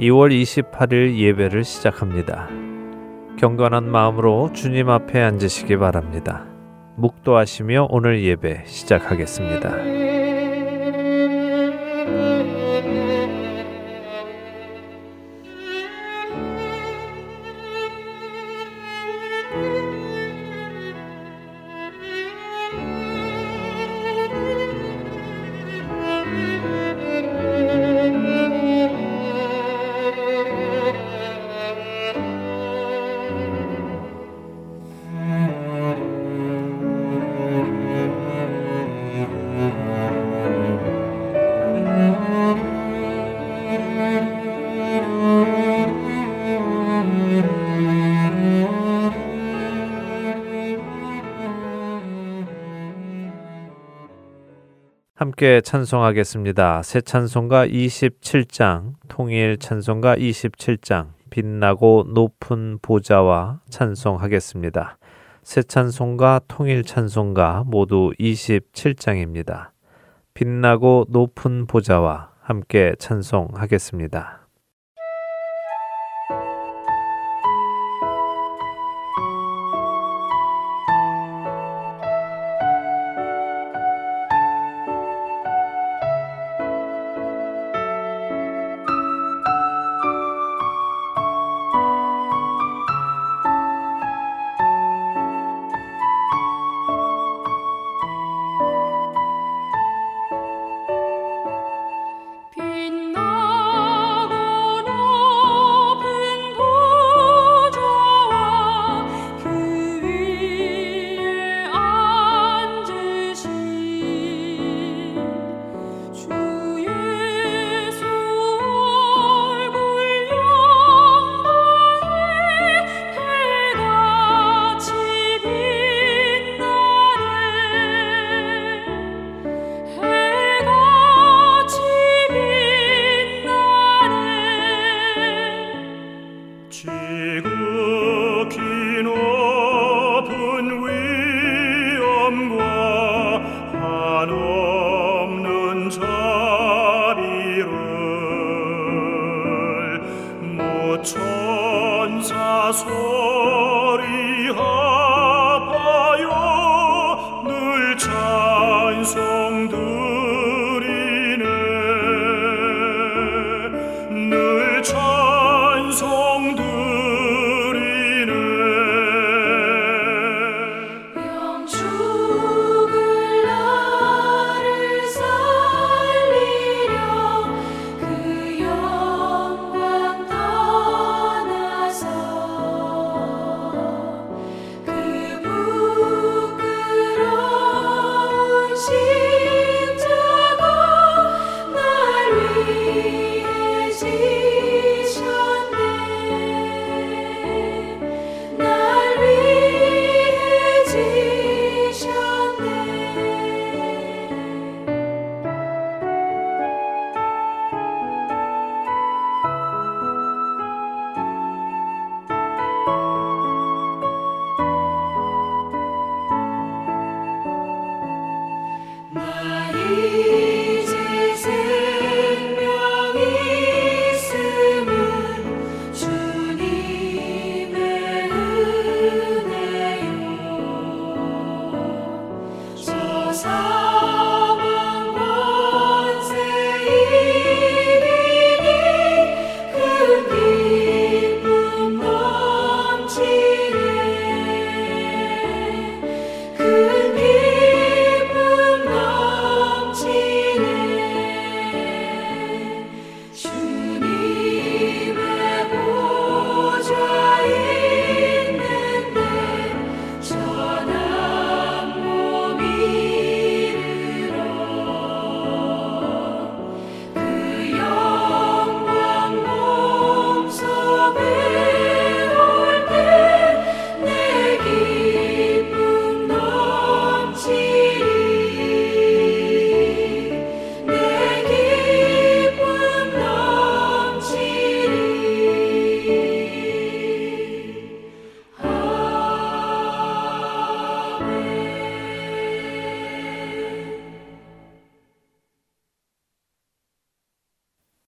2월 28일 예배를 시작합니다. 경건한 마음으로 주님 앞에 앉으시기 바랍니다. 묵도하시며 오늘 예배 시작하겠습니다. 함께 찬송하겠습니다. 새 찬송가 27장, 통일 찬송가 27장, 빛나고 높은 보좌와 찬송하겠습니다. 새 찬송가, 통일 찬송가 모두 27장입니다. 빛나고 높은 보좌와 함께 찬송하겠습니다.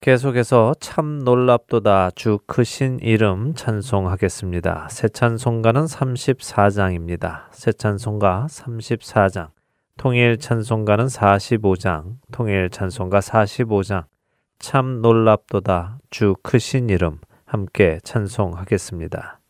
계속해서 참 놀랍도다 주 크신 이름 찬송하겠습니다. 새 찬송가는 34장입니다. 새 찬송가 34장, 통일 찬송가는 45장, 통일 찬송가 45장, 참 놀랍도다 주 크신 이름 함께 찬송하겠습니다.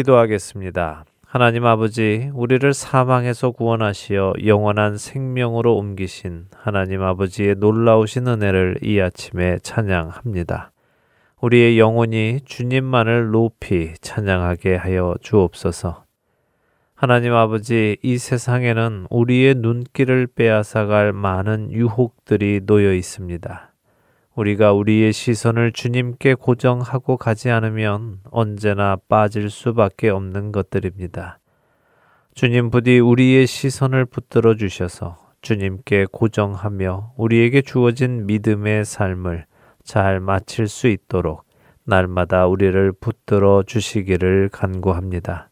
기도하겠습니다. 하나님 아버지, 우리를 사망에서 구원하시어 영원한 생명으로 옮기신 하나님 아버지의 놀라우신 은혜를 이 아침에 찬양합니다. 우리의 영혼이 주님만을 높이 찬양하게 하여 주옵소서. 하나님 아버지, 이 세상에는 우리의 눈길을 빼앗아갈 많은 유혹들이 놓여 있습니다. 우리가 우리의 시선을 주님께 고정하고 가지 않으면 언제나 빠질 수밖에 없는 것들입니다. 주님 부디 우리의 시선을 붙들어 주셔서 주님께 고정하며 우리에게 주어진 믿음의 삶을 잘 마칠 수 있도록 날마다 우리를 붙들어 주시기를 간구합니다.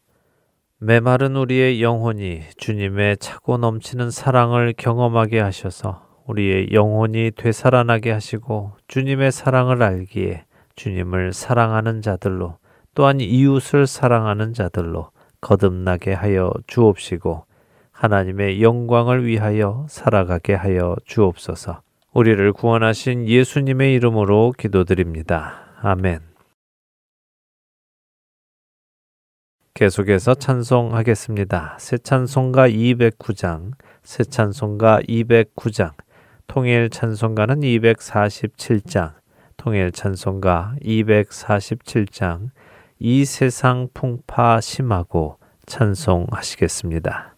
메마른 우리의 영혼이 주님의 차고 넘치는 사랑을 경험하게 하셔서 우리의 영혼이 되살아나게 하시고 주님의 사랑을 알기에 주님을 사랑하는 자들로 또한 이웃을 사랑하는 자들로 거듭나게 하여 주옵시고 하나님의 영광을 위하여 살아가게 하여 주옵소서. 우리를 구원하신 예수님의 이름으로 기도드립니다. 아멘. 계속해서 찬송하겠습니다. 새 찬송가 209장, 새 찬송가 209장, 통일 찬송가는 247장, 통일 찬송가 247장, 이 세상 풍파 심하고 찬송하시겠습니다.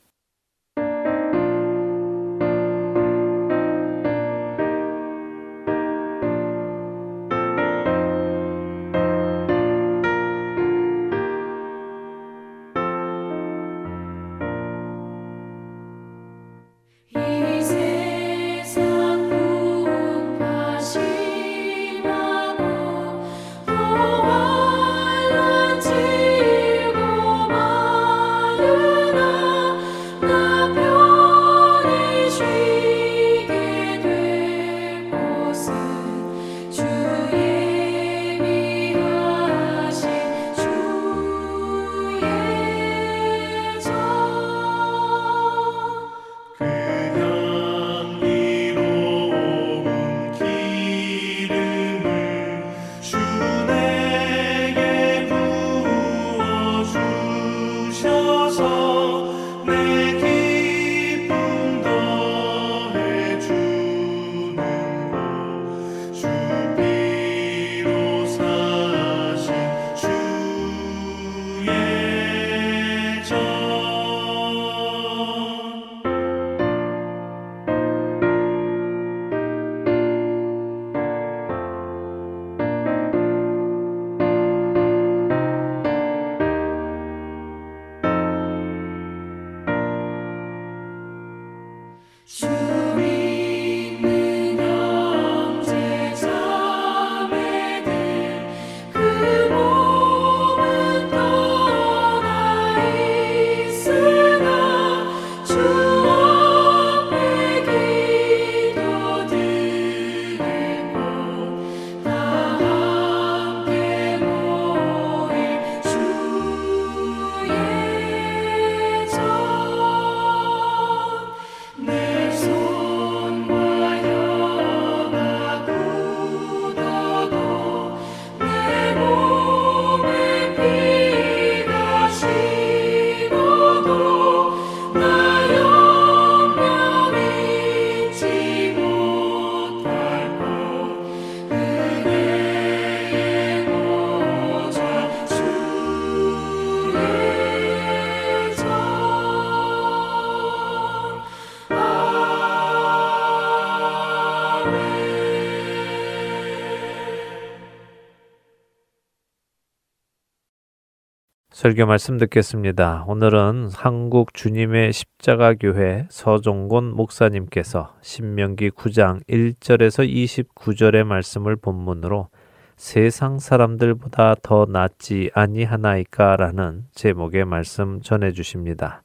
설교 말씀 듣겠습니다. 오늘은 한국 주님의 십자가 교회 서종곤 목사님께서 신명기 9장 1절에서 29절의 말씀을 본문으로 세상 사람들보다 더 낫지 아니하나이까라는 제목의 말씀 전해 주십니다.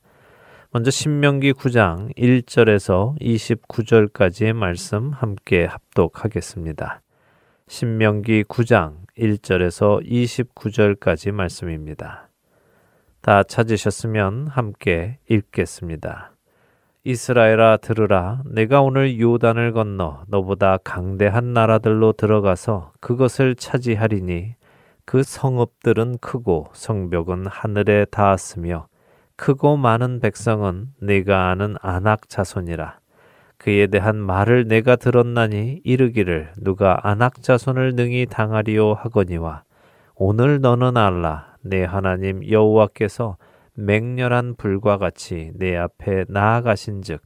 먼저 신명기 9장 1절에서 29절까지의 말씀 함께 합독하겠습니다. 신명기 9장 1절에서 29절까지 말씀입니다. 다 찾으셨으면 함께 읽겠습니다. 이스라엘아 들으라 내가 오늘 요단을 건너 너보다 강대한 나라들로 들어가서 그것을 차지하리니 그 성읍들은 크고 성벽은 하늘에 닿았으며 크고 많은 백성은 내가 아는 안악 자손이라 그에 대한 말을 내가 들었나니 이르기를 누가 안악 자손을 능히 당하리요 하거니와 오늘 너는 알라. 내 하나님 여호와께서 맹렬한 불과 같이 내 앞에 나아가신즉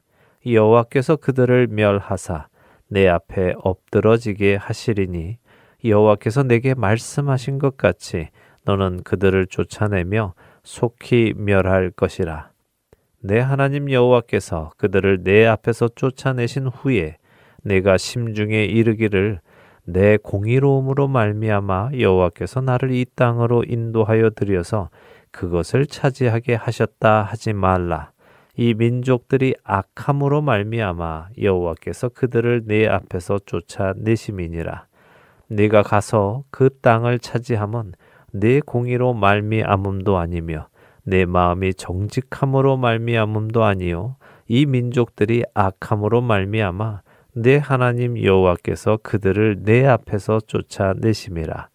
여호와께서 그들을 멸하사 내 앞에 엎드러지게 하시리니 여호와께서 내게 말씀하신 것 같이 너는 그들을 쫓아내며 속히 멸할 것이라. 내 하나님 여호와께서 그들을 내 앞에서 쫓아내신 후에 내가 심중에 이르기를 내 공의로움으로 말미암아 여호와께서 나를 이 땅으로 인도하여 들여서 그것을 차지하게 하셨다 하지 말라. 이 민족들이 악함으로 말미암아 여호와께서 그들을 내 앞에서 쫓아내심이니라. 네가 가서 그 땅을 차지함은 내 공의로 말미암음도 아니며 내 마음이 정직함으로 말미암음도 아니요 이 민족들이 악함으로 말미암아 내 하나님 여호와께서 그들을 내 앞에서 쫓아내심이라.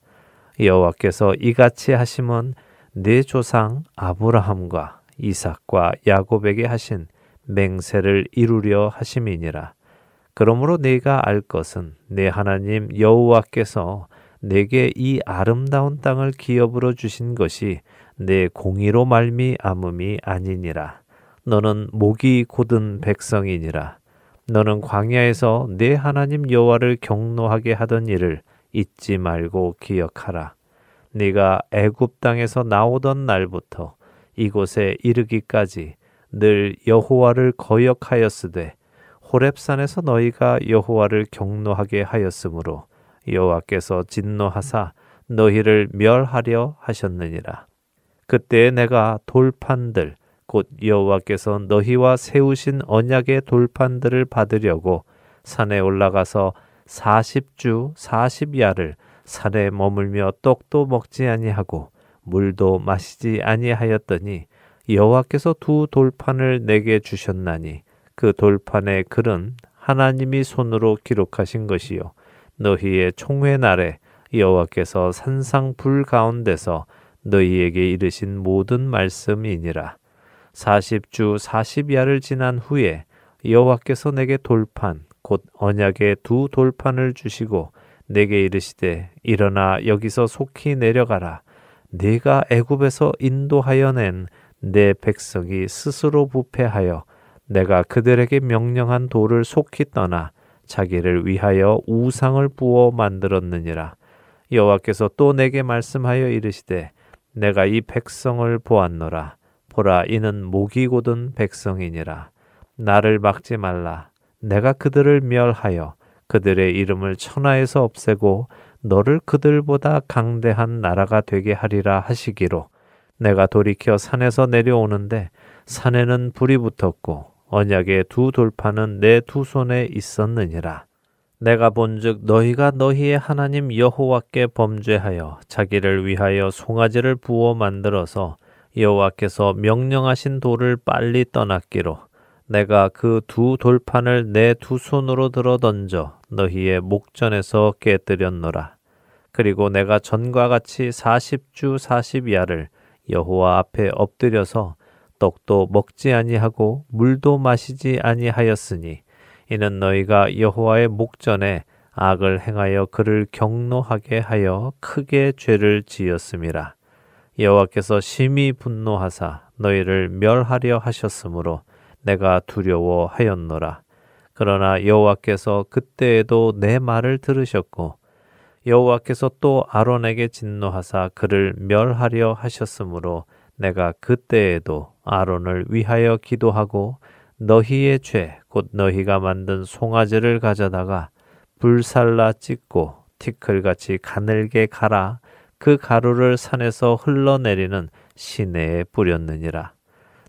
여호와께서 이같이 하심은 내 조상 아브라함과 이삭과 야곱에게 하신 맹세를 이루려 하심이니라. 그러므로 내가 알 것은 내 하나님 여호와께서 내게 이 아름다운 땅을 기업으로 주신 것이 내 공의로 말미암음이 아니니라. 너는 목이 곧은 백성이니라. 너는 광야에서 내 하나님 여호와를 경노하게 하던 일을 잊지 말고 기억하라. 네가 애굽 땅에서 나오던 날부터 이곳에 이르기까지 늘 여호와를 거역하였으되 호렙산에서 너희가 여호와를 경노하게 하였으므로 여호와께서 진노하사 너희를 멸하려 하셨느니라. 그때 내가 돌판들 곧 여호와께서 너희와 세우신 언약의 돌판들을 받으려고 산에 올라가서 40주 40야를 산에 머물며 떡도 먹지 아니하고 물도 마시지 아니하였더니 여호와께서 두 돌판을 내게 주셨나니 그 돌판의 글은 하나님이 손으로 기록하신 것이요. 너희의 총회 날에 여호와께서 산상 불 가운데서 너희에게 이르신 모든 말씀이니라 40주 40야를 지난 후에 여호와께서 내게 돌판 곧 언약의 두 돌판을 주시고 내게 이르시되 일어나 여기서 속히 내려가라. 네가 애굽에서 인도하여 낸 내 백성이 스스로 부패하여 내가 그들에게 명령한 돌을 속히 떠나 자기를 위하여 우상을 부어 만들었느니라. 여호와께서 또 내게 말씀하여 이르시되 내가 이 백성을 보았노라 보라 이는 목이 곧은 백성이니라. 나를 막지 말라. 내가 그들을 멸하여 그들의 이름을 천하에서 없애고 너를 그들보다 강대한 나라가 되게 하리라 하시기로. 내가 돌이켜 산에서 내려오는데 산에는 불이 붙었고 언약의 두 돌판은 내두 손에 있었느니라. 내가 본즉 너희가 너희의 하나님 여호와께 범죄하여 자기를 위하여 송아지를 부어 만들어서 여호와께서 명령하신 돌을 빨리 떠났기로 내가 그 두 돌판을 내 두 손으로 들어 던져 너희의 목전에서 깨뜨렸노라. 그리고 내가 전과 같이 사십주 사십야를 여호와 앞에 엎드려서 떡도 먹지 아니하고 물도 마시지 아니하였으니 이는 너희가 여호와의 목전에 악을 행하여 그를 경노하게 하여 크게 죄를 지었음이라. 여호와께서 심히 분노하사 너희를 멸하려 하셨으므로 내가 두려워하였노라. 그러나 여호와께서 그때에도 내 말을 들으셨고 여호와께서 또 아론에게 진노하사 그를 멸하려 하셨으므로 내가 그때에도 아론을 위하여 기도하고 너희의 죄 곧 너희가 만든 송아지를 가져다가 불살라 찢고 티클같이 가늘게 갈아 그 가루를 산에서 흘러내리는 시내에 뿌렸느니라.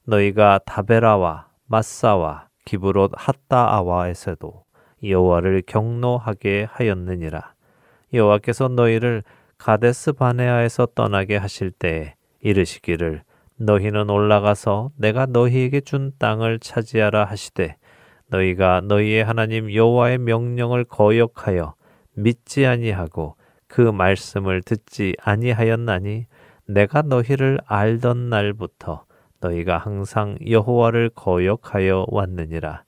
너희가 다베라와 마사와 기브롯 핫다아와에서도 여호와를 경노하게 하였느니라. 여호와께서 너희를 가데스 바네아에서 떠나게 하실 때에 이르시기를 너희는 올라가서 내가 너희에게 준 땅을 차지하라 하시되 너희가 너희의 하나님 여호와의 명령을 거역하여 믿지 아니하고 그 말씀을 듣지 아니하였나니 내가 너희를 알던 날부터 너희가 항상 여호와를 거역하여 왔느니라.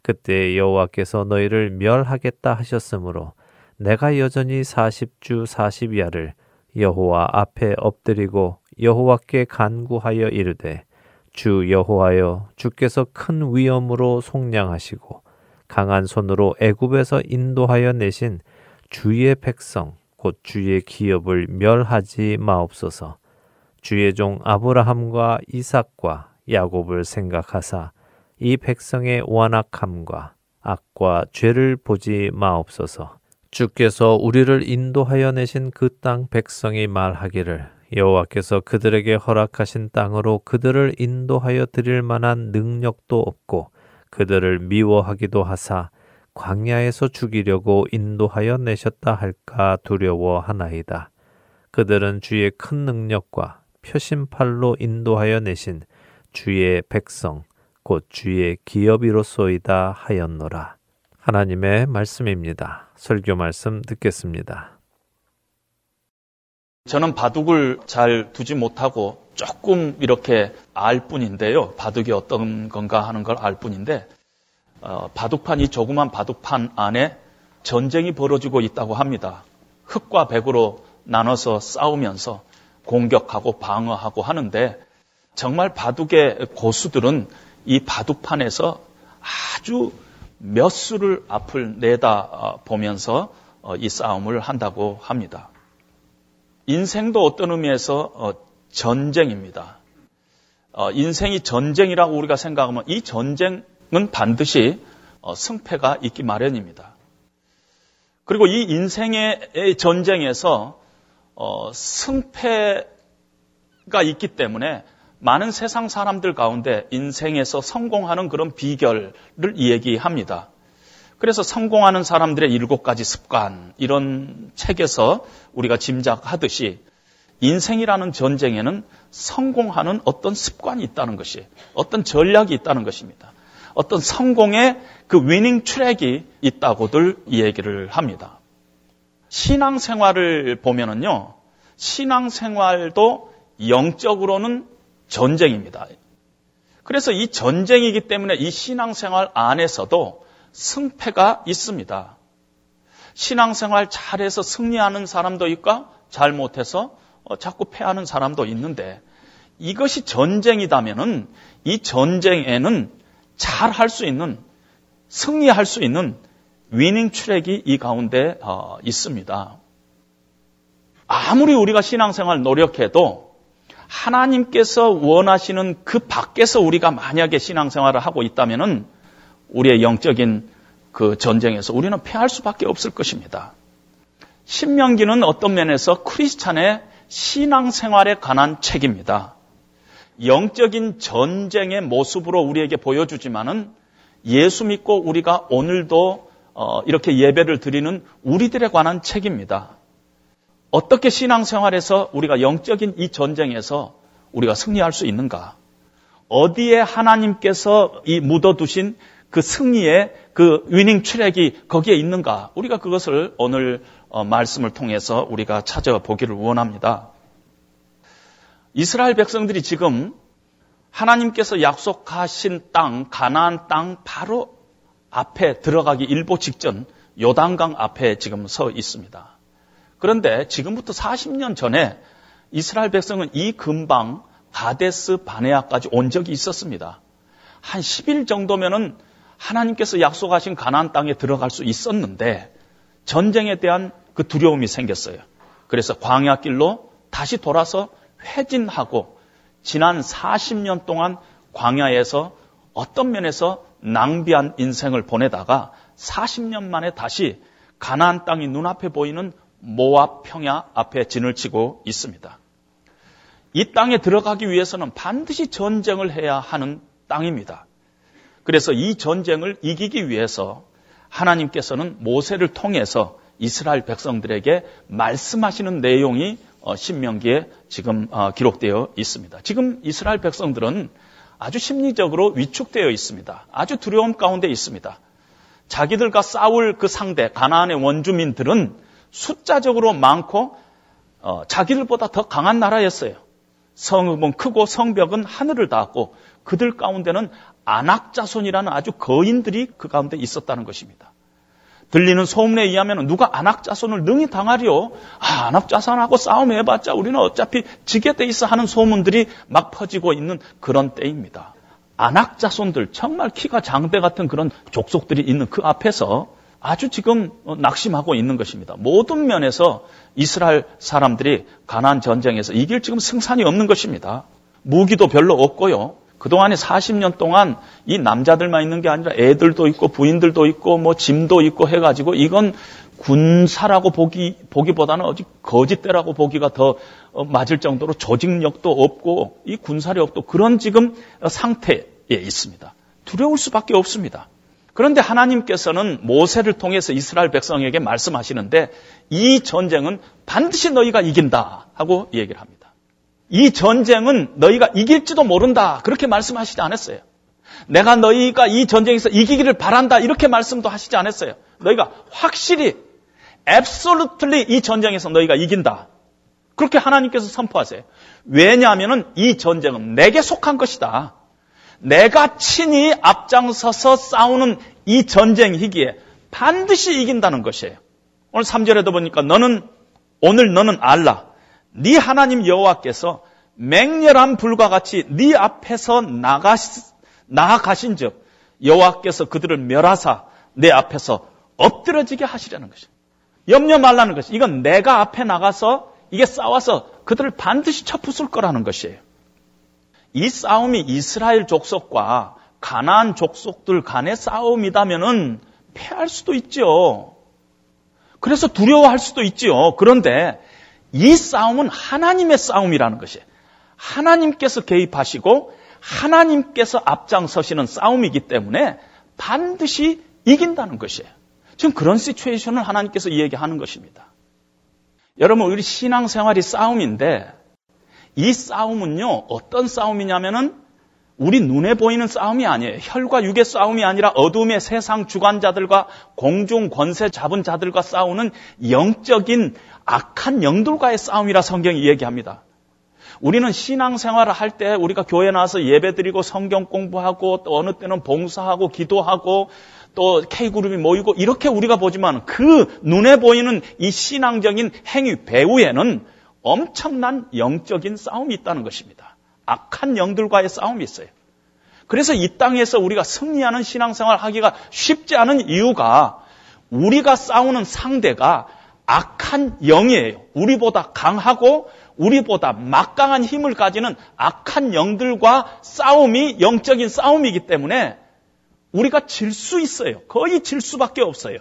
그때 여호와께서 너희를 멸하겠다 하셨으므로 내가 여전히 40주 40야를 여호와 앞에 엎드리고 여호와께 간구하여 이르되 주 여호와여 주께서 큰 위엄으로 속량하시고 강한 손으로 애굽에서 인도하여 내신 주의 백성 곧 주의 기업을 멸하지 마옵소서. 주의 종 아브라함과 이삭과 야곱을 생각하사 이 백성의 완악함과 악과 죄를 보지 마옵소서. 주께서 우리를 인도하여 내신 그 땅 백성이 말하기를 여호와께서 그들에게 허락하신 땅으로 그들을 인도하여 드릴 만한 능력도 없고 그들을 미워하기도 하사 광야에서 죽이려고 인도하여 내셨다 할까 두려워하나이다. 그들은 주의 큰 능력과 표심팔로 인도하여 내신 주의 백성 곧 주의 기업이로소이다 하였노라. 하나님의 말씀입니다. 설교 말씀 듣겠습니다. 저는 바둑을 잘 두지 못하고 조금 이렇게 알 뿐인데요. 바둑이 어떤 건가 하는 걸 알 뿐인데, 어, 바둑판 이 조그만 바둑판 안에 전쟁이 벌어지고 있다고 합니다. 흑과 백으로 나눠서 싸우면서 공격하고 방어하고 하는데, 정말 바둑의 고수들은 이 바둑판에서 아주 몇 수를 앞을 내다 어, 보면서 어, 이 싸움을 한다고 합니다. 인생도 어떤 의미에서 어, 전쟁입니다. 인생이 전쟁이라고 우리가 생각하면 이 전쟁은 반드시 승패가 있기 마련입니다. 그리고 이 인생의 전쟁에서 승패가 있기 때문에 많은 세상 사람들 가운데 인생에서 성공하는 그런 비결을 이야기합니다. 그래서 성공하는 사람들의 일곱 가지 습관, 이런 책에서 우리가 짐작하듯이 인생이라는 전쟁에는 성공하는 어떤 습관이 있다는 것이, 어떤 전략이 있다는 것입니다. 어떤 성공의 그 위닝 트랙이 있다고들 이야기를 합니다. 신앙생활을 보면은요, 신앙생활도 영적으로는 전쟁입니다. 그래서 이 전쟁이기 때문에 이 신앙생활 안에서도 승패가 있습니다. 신앙생활 잘해서 승리하는 사람도 있고 잘 못해서 어, 자꾸 패하는 사람도 있는데 이것이 전쟁이다면은 이 전쟁에는 잘 할 수 있는 승리할 수 있는 위닝 트랙이 이 가운데 어, 있습니다. 아무리 우리가 신앙생활 노력해도 하나님께서 원하시는 그 밖에서 우리가 만약에 신앙생활을 하고 있다면은 우리의 영적인 그 전쟁에서 우리는 패할 수밖에 없을 것입니다. 신명기는 어떤 면에서 크리스찬의 신앙생활에 관한 책입니다. 영적인 전쟁의 모습으로 우리에게 보여주지만은 예수 믿고 우리가 오늘도 어, 이렇게 예배를 드리는 우리들에 관한 책입니다. 어떻게 신앙생활에서 우리가 영적인 이 전쟁에서 우리가 승리할 수 있는가? 어디에 하나님께서 이 묻어두신 그 승리의 그 위닝 트랙이 거기에 있는가? 우리가 그것을 오늘 어, 말씀을 통해서 우리가 찾아보기를 원합니다. 이스라엘 백성들이 지금 하나님께서 약속하신 땅, 가나안 땅 바로 앞에 들어가기 일보 직전 요단강 앞에 지금 서 있습니다. 그런데 지금부터 40년 전에 이스라엘 백성은 이 근방 가데스 바네아까지 온 적이 있었습니다. 한 10일 정도면은 하나님께서 약속하신 가나안 땅에 들어갈 수 있었는데 전쟁에 대한 그 두려움이 생겼어요. 그래서 광야 길로 다시 돌아서 회진하고 지난 40년 동안 광야에서 어떤 면에서 낭비한 인생을 보내다가 40년 만에 다시 가나안 땅이 눈앞에 보이는 모압 평야 앞에 진을 치고 있습니다. 이 땅에 들어가기 위해서는 반드시 전쟁을 해야 하는 땅입니다. 그래서 이 전쟁을 이기기 위해서 하나님께서는 모세를 통해서 이스라엘 백성들에게 말씀하시는 내용이 어, 신명기에 지금 어, 기록되어 있습니다. 지금 이스라엘 백성들은 아주 심리적으로 위축되어 있습니다. 아주 두려움 가운데 있습니다. 자기들과 싸울 그 상대 가나안의 원주민들은 숫자적으로 많고 어, 자기들보다 더 강한 나라였어요. 성읍은 크고 성벽은 하늘을 닿았고 그들 가운데는 안악자손이라는 아주 거인들이 그 가운데 있었다는 것입니다. 들리는 소문에 의하면 누가 안악자손을 능히 당하리요? 아, 안악자손하고 싸움해봤자 우리는 어차피 지게 돼 있어 하는 소문들이 막 퍼지고 있는 그런 때입니다. 안악자손들 정말 키가 장대 같은 그런 족속들이 있는 그 앞에서 아주 지금 낙심하고 있는 것입니다. 모든 면에서 이스라엘 사람들이 가난 전쟁에서 이길 지금 승산이 없는 것입니다. 무기도 별로 없고요. 그동안에 40년 동안 이 남자들만 있는 게 아니라 애들도 있고 부인들도 있고 뭐 짐도 있고 해가지고 이건 군사라고 보기, 보기보다는 어디 거짓대라고 보기가 더 어, 맞을 정도로 조직력도 없고 이 군사력도 그런 지금 상태에 있습니다. 두려울 수밖에 없습니다. 그런데 하나님께서는 모세를 통해서 이스라엘 백성에게 말씀하시는데 이 전쟁은 반드시 너희가 이긴다 하고 얘기를 합니다. 이 전쟁은 너희가 이길지도 모른다. 그렇게 말씀하시지 않았어요. 내가 너희가 이 전쟁에서 이기기를 바란다. 이렇게 말씀도 하시지 않았어요. 너희가 확실히, absolutely 이 전쟁에서 너희가 이긴다. 그렇게 하나님께서 선포하세요. 왜냐하면 이 전쟁은 내게 속한 것이다. 내가 친히 앞장서서 싸우는 이 전쟁이기에 반드시 이긴다는 것이에요. 오늘 3절에도 보니까 너는 오늘 너는 알라. 네 하나님 여호와께서 맹렬한 불과 같이 네 앞에서 나가 나아가신즉 여호와께서 그들을 멸하사 내 앞에서 엎드려지게 하시려는 것이. 염려 말라는 것이. 이건 내가 앞에 나가서 이게 싸워서 그들을 반드시 쳐부술 거라는 것이에요. 이 싸움이 이스라엘 족속과 가나안 족속들 간의 싸움이다면은 패할 수도 있죠. 그래서 두려워할 수도 있지요. 그런데 이 싸움은 하나님의 싸움이라는 것이에요. 하나님께서 개입하시고 하나님께서 앞장서시는 싸움이기 때문에 반드시 이긴다는 것이에요. 지금 그런 시츄에이션을 하나님께서 얘기하는 것입니다. 여러분, 우리 신앙생활이 싸움인데 이 싸움은요, 어떤 싸움이냐면은 우리 눈에 보이는 싸움이 아니에요. 혈과 육의 싸움이 아니라 어둠의 세상 주관자들과 공중 권세 잡은 자들과 싸우는 영적인 악한 영들과의 싸움이라 성경이 얘기합니다. 우리는 신앙생활을 할 때 우리가 교회 나와서 예배드리고 성경 공부하고 또 어느 때는 봉사하고 기도하고 또 K그룹이 모이고 이렇게 우리가 보지만 그 눈에 보이는 이 신앙적인 행위 배후에는 엄청난 영적인 싸움이 있다는 것입니다. 악한 영들과의 싸움이 있어요. 그래서 이 땅에서 우리가 승리하는 신앙생활 하기가 쉽지 않은 이유가 우리가 싸우는 상대가 악한 영이에요. 우리보다 강하고 우리보다 막강한 힘을 가지는 악한 영들과 싸움이 영적인 싸움이기 때문에 우리가 질 수 있어요. 거의 질 수밖에 없어요.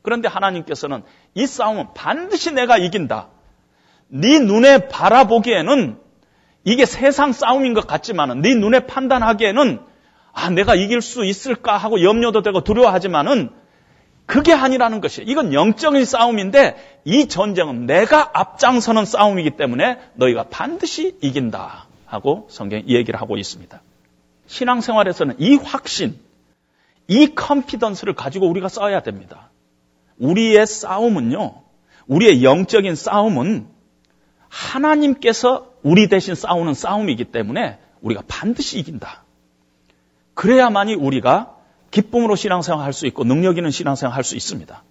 그런데 하나님께서는 이 싸움은 반드시 내가 이긴다. 네 눈에 바라보기에는 이게 세상 싸움인 것 같지만은 네 눈에 판단하기에는 아 내가 이길 수 있을까 하고 염려도 되고 두려워하지만은 그게 아니라는 것이에요. 이건 영적인 싸움인데 이 전쟁은 내가 앞장서는 싸움이기 때문에 너희가 반드시 이긴다 하고 성경이 얘기를 하고 있습니다. 신앙생활에서는 이 확신, 이 컨피던스를 가지고 우리가 싸워야 됩니다. 우리의 싸움은요, 우리의 영적인 싸움은 하나님께서 우리 대신 싸우는 싸움이기 때문에 우리가 반드시 이긴다. 그래야만이 우리가 기쁨으로 신앙생활 할 수 있고 능력 있는 신앙생활 할 수 있습니다.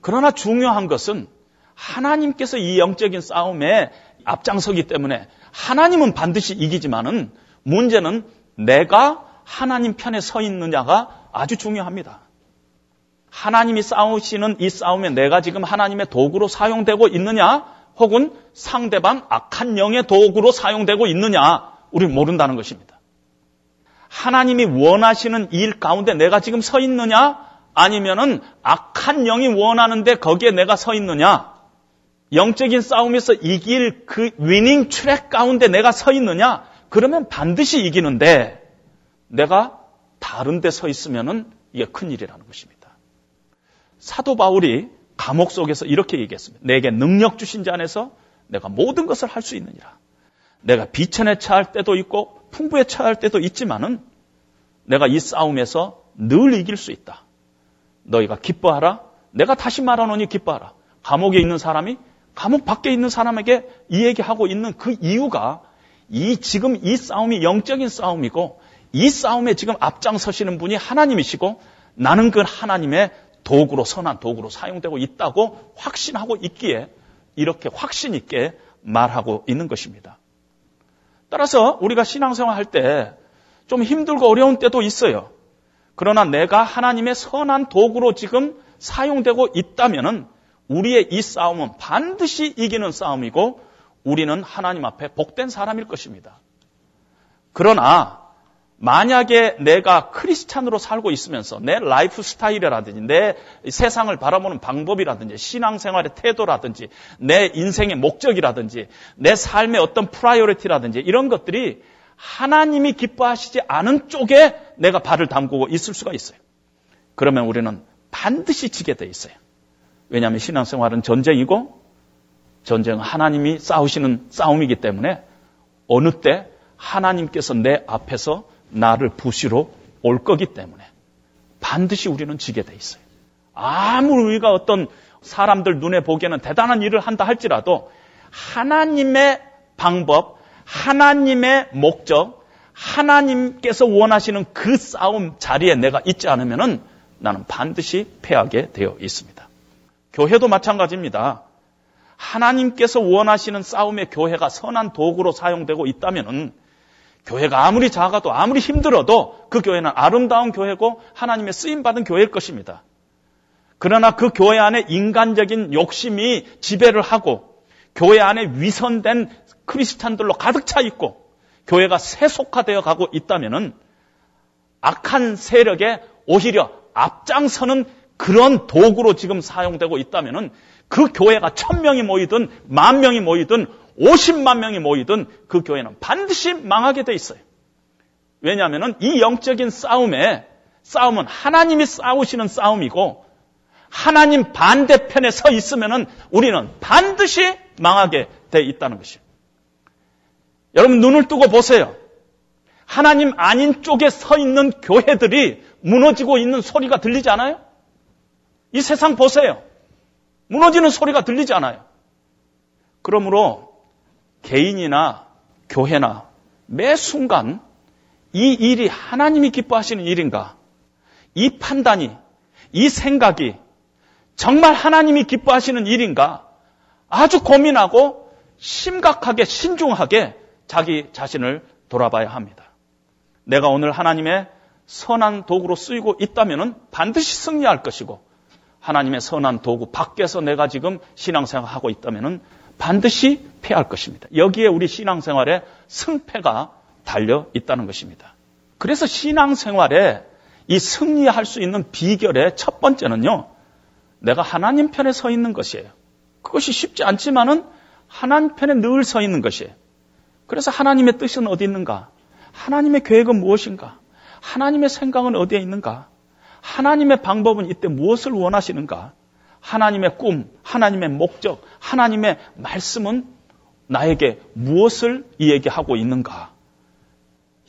그러나 중요한 것은 하나님께서 이 영적인 싸움에 앞장서기 때문에 하나님은 반드시 이기지만은 문제는 내가 하나님 편에 서 있느냐가 아주 중요합니다. 하나님이 싸우시는 이 싸움에 내가 지금 하나님의 도구로 사용되고 있느냐? 혹은 상대방 악한 영의 도구로 사용되고 있느냐? 우리는 모른다는 것입니다. 하나님이 원하시는 일 가운데 내가 지금 서 있느냐? 아니면은 악한 영이 원하는데 거기에 내가 서 있느냐? 영적인 싸움에서 이길 그 위닝 트랙 가운데 내가 서 있느냐? 그러면 반드시 이기는데 내가 다른 데 서 있으면은 이게 큰일이라는 것입니다. 사도 바울이 감옥 속에서 이렇게 얘기했습니다. 내게 능력 주신 자 안에서 내가 모든 것을 할 수 있느니라. 내가 비천에 처할 때도 있고 풍부에 처할 때도 있지만은 내가 이 싸움에서 늘 이길 수 있다. 너희가 기뻐하라. 내가 다시 말하노니 기뻐하라. 감옥에 있는 사람이 감옥 밖에 있는 사람에게 이 얘기하고 있는 그 이유가 이 지금 이 싸움이 영적인 싸움이고 이 싸움에 지금 앞장서시는 분이 하나님이시고 나는 그 하나님의 도구로 선한 도구로 사용되고 있다고 확신하고 있기에 이렇게 확신 있게 말하고 있는 것입니다. 따라서 우리가 신앙생활 할 때 좀 힘들고 어려운 때도 있어요. 그러나 내가 하나님의 선한 도구로 지금 사용되고 있다면은 우리의 이 싸움은 반드시 이기는 싸움이고 우리는 하나님 앞에 복된 사람일 것입니다. 그러나 만약에 내가 크리스찬으로 살고 있으면서 내 라이프 스타일이라든지 내 세상을 바라보는 방법이라든지 신앙생활의 태도라든지 내 인생의 목적이라든지 내 삶의 어떤 priority라든지 이런 것들이 하나님이 기뻐하시지 않은 쪽에 내가 발을 담그고 있을 수가 있어요. 그러면 우리는 반드시 지게 돼 있어요. 왜냐하면 신앙생활은 전쟁이고 전쟁은 하나님이 싸우시는 싸움이기 때문에 어느 때 하나님께서 내 앞에서 나를 부시러 올 거기 때문에 반드시 우리는 지게 돼 있어요. 아무리 우리가 어떤 사람들 눈에 보기에는 대단한 일을 한다 할지라도 하나님의 방법, 하나님의 목적, 하나님께서 원하시는 그 싸움 자리에 내가 있지 않으면 나는 반드시 패하게 되어 있습니다. 교회도 마찬가지입니다. 하나님께서 원하시는 싸움의 교회가 선한 도구로 사용되고 있다면 교회가 아무리 작아도 아무리 힘들어도 그 교회는 아름다운 교회고 하나님의 쓰임 받은 교회일 것입니다. 그러나 그 교회 안에 인간적인 욕심이 지배를 하고 교회 안에 위선된 크리스찬들로 가득 차 있고 교회가 세속화되어 가고 있다면은 악한 세력에 오히려 앞장서는 그런 도구로 지금 사용되고 있다면은 그 교회가 천 명이 모이든 만 명이 모이든 50만 명이 모이든 그 교회는 반드시 망하게 돼 있어요. 왜냐하면 이 영적인 싸움에 싸움은 하나님이 싸우시는 싸움이고 하나님 반대편에 서 있으면 우리는 반드시 망하게 돼 있다는 것이에요. 여러분 눈을 뜨고 보세요. 하나님 아닌 쪽에 서 있는 교회들이 무너지고 있는 소리가 들리지 않아요? 이 세상 보세요. 무너지는 소리가 들리지 않아요. 그러므로 개인이나 교회나 매 순간 이 일이 하나님이 기뻐하시는 일인가? 이 판단이, 이 생각이 정말 하나님이 기뻐하시는 일인가? 아주 고민하고 심각하게 신중하게 자기 자신을 돌아봐야 합니다. 내가 오늘 하나님의 선한 도구로 쓰이고 있다면 반드시 승리할 것이고 하나님의 선한 도구 밖에서 내가 지금 신앙생활하고 있다면 반드시 패할 것입니다. 여기에 우리 신앙생활에 승패가 달려 있다는 것입니다. 그래서 신앙생활에 이 승리할 수 있는 비결의 첫 번째는요, 내가 하나님 편에 서 있는 것이에요. 그것이 쉽지 않지만은 하나님 편에 늘 서 있는 것이에요. 그래서 하나님의 뜻은 어디 있는가? 하나님의 계획은 무엇인가? 하나님의 생각은 어디에 있는가? 하나님의 방법은 이때 무엇을 원하시는가? 하나님의 꿈, 하나님의 목적, 하나님의 말씀은 나에게 무엇을 이야기하고 있는가?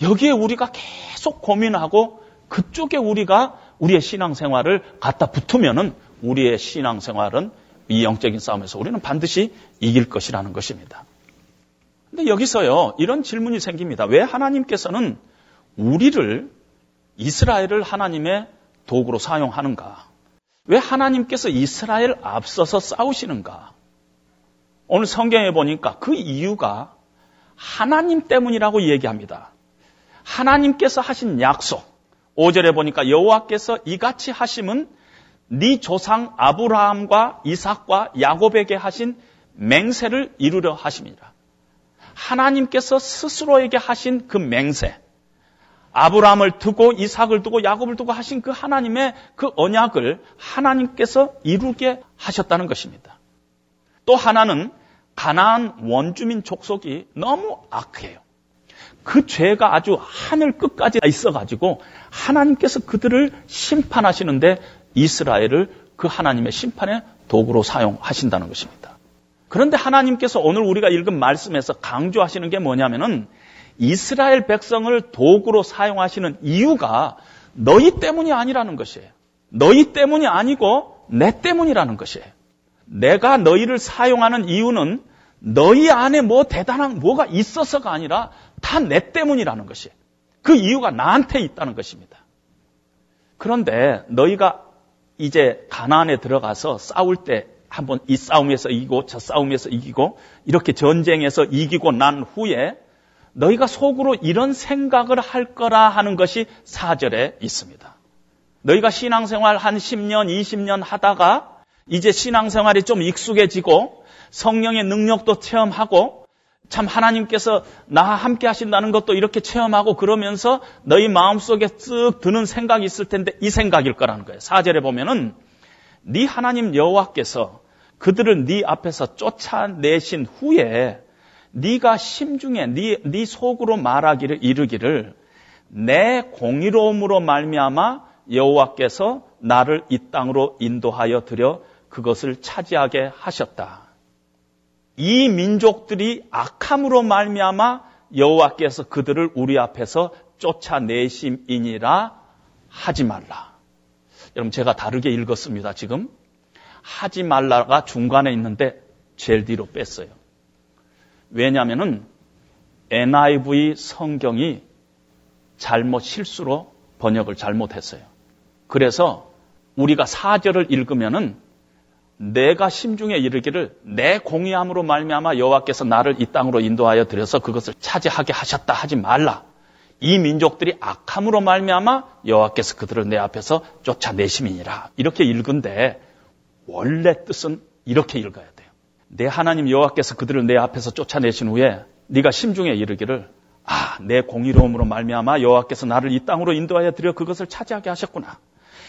여기에 우리가 계속 고민하고 그쪽에 우리가 우리의 신앙생활을 갖다 붙으면은 우리의 신앙생활은 이 영적인 싸움에서 우리는 반드시 이길 것이라는 것입니다. 근데 여기서요, 이런 질문이 생깁니다. 왜 하나님께서는 우리를 이스라엘을 하나님의 도구로 사용하는가? 왜 하나님께서 이스라엘 앞서서 싸우시는가? 오늘 성경에 보니까 그 이유가 하나님 때문이라고 얘기합니다. 하나님께서 하신 약속. 5절에 보니까 여호와께서 이같이 하심은 네 조상 아브라함과 이삭과 야곱에게 하신 맹세를 이루려 하십니다. 하나님께서 스스로에게 하신 그 맹세, 아브라함을 두고 이삭을 두고 야곱을 두고 하신 그 하나님의 그 언약을 하나님께서 이루게 하셨다는 것입니다. 또 하나는 가나안 원주민 족속이 너무 악해요. 그 죄가 아주 하늘 끝까지 있어가지고 하나님께서 그들을 심판하시는데 이스라엘을 그 하나님의 심판의 도구로 사용하신다는 것입니다. 그런데 하나님께서 오늘 우리가 읽은 말씀에서 강조하시는 게 뭐냐면은 이스라엘 백성을 도구로 사용하시는 이유가 너희 때문이 아니라는 것이에요. 너희 때문이 아니고 내 때문이라는 것이에요. 내가 너희를 사용하는 이유는 너희 안에 뭐 대단한 뭐가 있어서가 아니라 다 내 때문이라는 것이에요. 그 이유가 나한테 있다는 것입니다. 그런데 너희가 이제 가나안에 들어가서 싸울 때 한번 이 싸움에서 이기고 저 싸움에서 이기고 이렇게 전쟁에서 이기고 난 후에 너희가 속으로 이런 생각을 할 거라 하는 것이 사절에 있습니다. 너희가 신앙생활 한 10년, 20년 하다가 이제 신앙생활이 좀 익숙해지고 성령의 능력도 체험하고 참 하나님께서 나와 함께 하신다는 것도 이렇게 체험하고 그러면서 너희 마음속에 쓱 드는 생각이 있을 텐데 이 생각일 거라는 거예요. 사절에 보면은 네 하나님 여호와께서 그들을 네 앞에서 쫓아내신 후에 네가 심중에 네, 네 속으로 말하기를 이르기를 내 공의로움으로 말미암아 여호와께서 나를 이 땅으로 인도하여 들여 그것을 차지하게 하셨다. 이 민족들이 악함으로 말미암아 여호와께서 그들을 우리 앞에서 쫓아내심이니라 하지 말라. 여러분 제가 다르게 읽었습니다. 지금 하지 말라가 중간에 있는데 제일 뒤로 뺐어요. 왜냐하면은 NIV 성경이 잘못 실수로 번역을 잘못했어요. 그래서 우리가 사절을 읽으면은 내가 심중에 이르기를 내 공의함으로 말미암아 여호와께서 나를 이 땅으로 인도하여 들여서 그것을 차지하게 하셨다 하지 말라. 이 민족들이 악함으로 말미암아 여호와께서 그들을 내 앞에서 쫓아내심이니라. 이렇게 읽은데 원래 뜻은 이렇게 읽어야 돼요. 내 하나님 여호와께서 그들을 내 앞에서 쫓아내신 후에 네가 심중에 이르기를 아, 내 공의로움으로 말미암아 여호와께서 나를 이 땅으로 인도하여 들여 그것을 차지하게 하셨구나.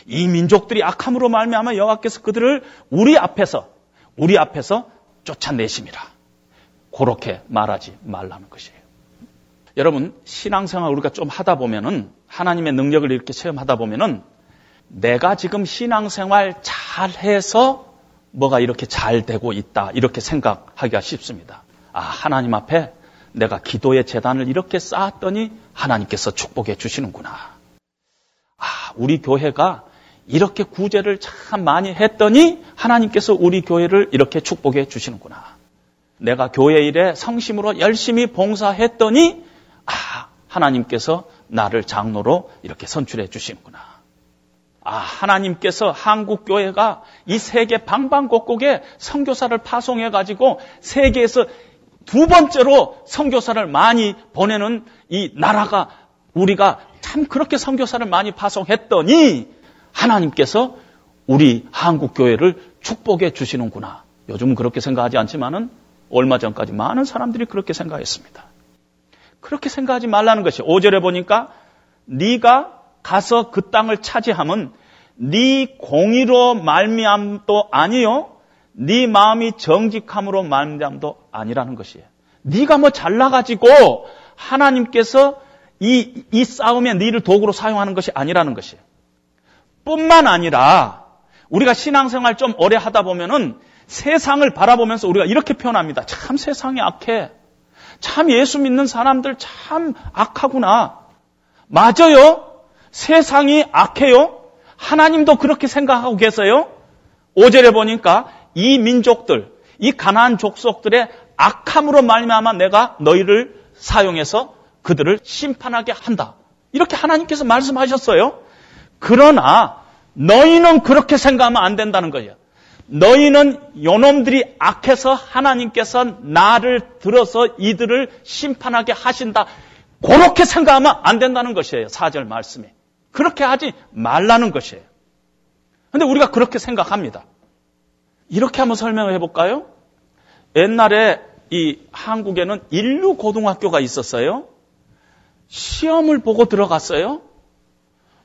이 민족들이 악함으로 말미암아 여호와께서 그들을 우리 앞에서 우리 앞에서 쫓아내심이라. 그렇게 말하지 말라는 것이에요. 여러분 신앙생활 우리가 좀 하다 보면은 하나님의 능력을 이렇게 체험하다 보면은 내가 지금 신앙생활 잘 해서 뭐가 이렇게 잘 되고 있다 이렇게 생각하기가 쉽습니다. 아 하나님 앞에 내가 기도의 재단을 이렇게 쌓았더니 하나님께서 축복해 주시는구나. 아 우리 교회가 이렇게 구제를 참 많이 했더니 하나님께서 우리 교회를 이렇게 축복해 주시는구나. 내가 교회 일에 성심으로 열심히 봉사했더니 아, 하나님께서 나를 장로로 이렇게 선출해 주시는구나. 아, 하나님께서 한국 교회가 이 세계 방방곡곡에 선교사를 파송해 가지고 세계에서 두 번째로 선교사를 많이 보내는 이 나라가 우리가 참 그렇게 선교사를 많이 파송했더니 하나님께서 우리 한국 교회를 축복해 주시는구나. 요즘은 그렇게 생각하지 않지만은 얼마 전까지 많은 사람들이 그렇게 생각했습니다. 그렇게 생각하지 말라는 것이 5절에 보니까 네가 가서 그 땅을 차지하면 네 공의로 말미암도 아니요. 네 마음이 정직함으로 말미암도 아니라는 것이에요. 네가 뭐 잘나가지고 하나님께서 이, 이 싸움에 네를 도구로 사용하는 것이 아니라는 것이에요. 뿐만 아니라 우리가 신앙생활 좀 오래 하다 보면은 세상을 바라보면서 우리가 이렇게 표현합니다. 참 세상이 악해. 참 예수 믿는 사람들 참 악하구나. 맞아요. 세상이 악해요. 하나님도 그렇게 생각하고 계세요. 5절에 보니까 이 민족들, 이 가나안 족속들의 악함으로 말미암아 내가 너희를 사용해서 그들을 심판하게 한다. 이렇게 하나님께서 말씀하셨어요. 그러나 너희는 그렇게 생각하면 안 된다는 거예요. 너희는 요놈들이 악해서 하나님께서 나를 들어서 이들을 심판하게 하신다. 그렇게 생각하면 안 된다는 것이에요. 사절 말씀에. 그렇게 하지 말라는 것이에요. 근데 우리가 그렇게 생각합니다. 이렇게 한번 설명을 해볼까요? 옛날에 이 한국에는 인류 고등학교가 있었어요. 시험을 보고 들어갔어요.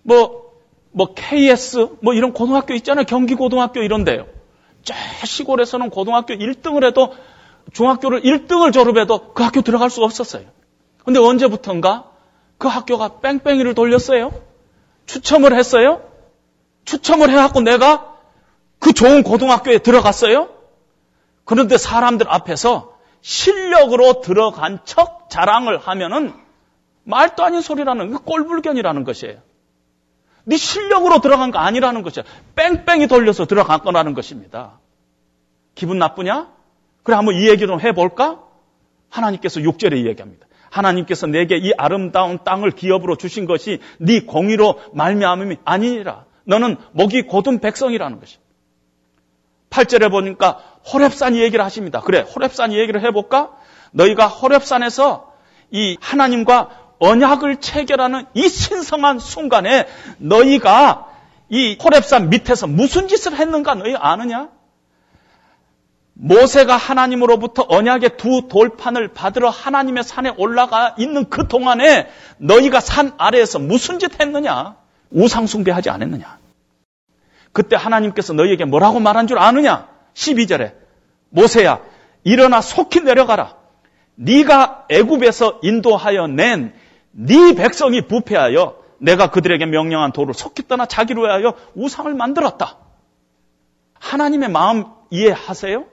뭐, 뭐 KS, 뭐 이런 고등학교 있잖아요. 경기고등학교 이런데요. 저 시골에서는 고등학교 1등을 해도 중학교를 1등을 졸업해도 그 학교 들어갈 수가 없었어요. 근데 언제부턴가 그 학교가 뺑뺑이를 돌렸어요. 추첨을 했어요. 추첨을 해갖고 내가 그 좋은 고등학교에 들어갔어요. 그런데 사람들 앞에서 실력으로 들어간 척 자랑을 하면은 말도 아닌 소리라는 게 꼴불견이라는 것이에요. 네 실력으로 들어간 거 아니라는 것이야. 뺑뺑이 돌려서 들어간 거라는 것입니다. 기분 나쁘냐? 그래 한번 이 얘기 좀 해볼까? 하나님께서 6절에 이야기합니다. 하나님께서 내게 이 아름다운 땅을 기업으로 주신 것이 네 공의로 말미암음이 아니니라. 너는 목이 고든 백성이라는 것입니다. 8절에 보니까 호랩산 얘기를 하십니다. 그래, 호랩산 얘기를 해볼까? 너희가 호랩산에서 이 하나님과 언약을 체결하는 이 신성한 순간에 너희가 이 호랩산 밑에서 무슨 짓을 했는가 너희 아느냐? 모세가 하나님으로부터 언약의 두 돌판을 받으러 하나님의 산에 올라가 있는 그 동안에 너희가 산 아래에서 무슨 짓 했느냐? 우상숭배하지 않았느냐? 그때 하나님께서 너희에게 뭐라고 말한 줄 아느냐? 12절에 모세야 일어나 속히 내려가라. 네가 애굽에서 인도하여 낸 네 백성이 부패하여 내가 그들에게 명령한 도를 속히 떠나 자기로 하여 우상을 만들었다. 하나님의 마음 이해하세요?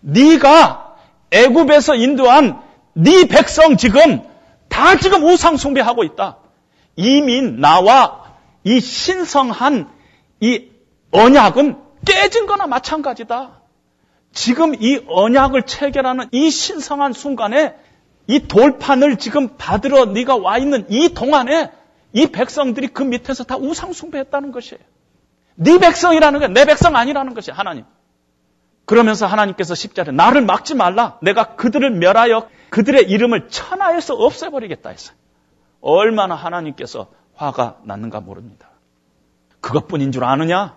네가 애굽에서 인도한 네 백성 지금 다 지금 우상 숭배하고 있다. 이미 나와 이 신성한 이 언약은 깨진 거나 마찬가지다. 지금 이 언약을 체결하는 이 신성한 순간에 이 돌판을 지금 받으러 네가 와 있는 이 동안에 이 백성들이 그 밑에서 다 우상 숭배했다는 것이에요. 네 백성이라는 게내 백성 아니라는 것이 하나님. 그러면서 하나님께서 십자를 나를 막지 말라. 내가 그들을 멸하여 그들의 이름을 천하에서 없애버리겠다 했어요. 얼마나 하나님께서 화가 났는가 모릅니다. 그것뿐인 줄 아느냐?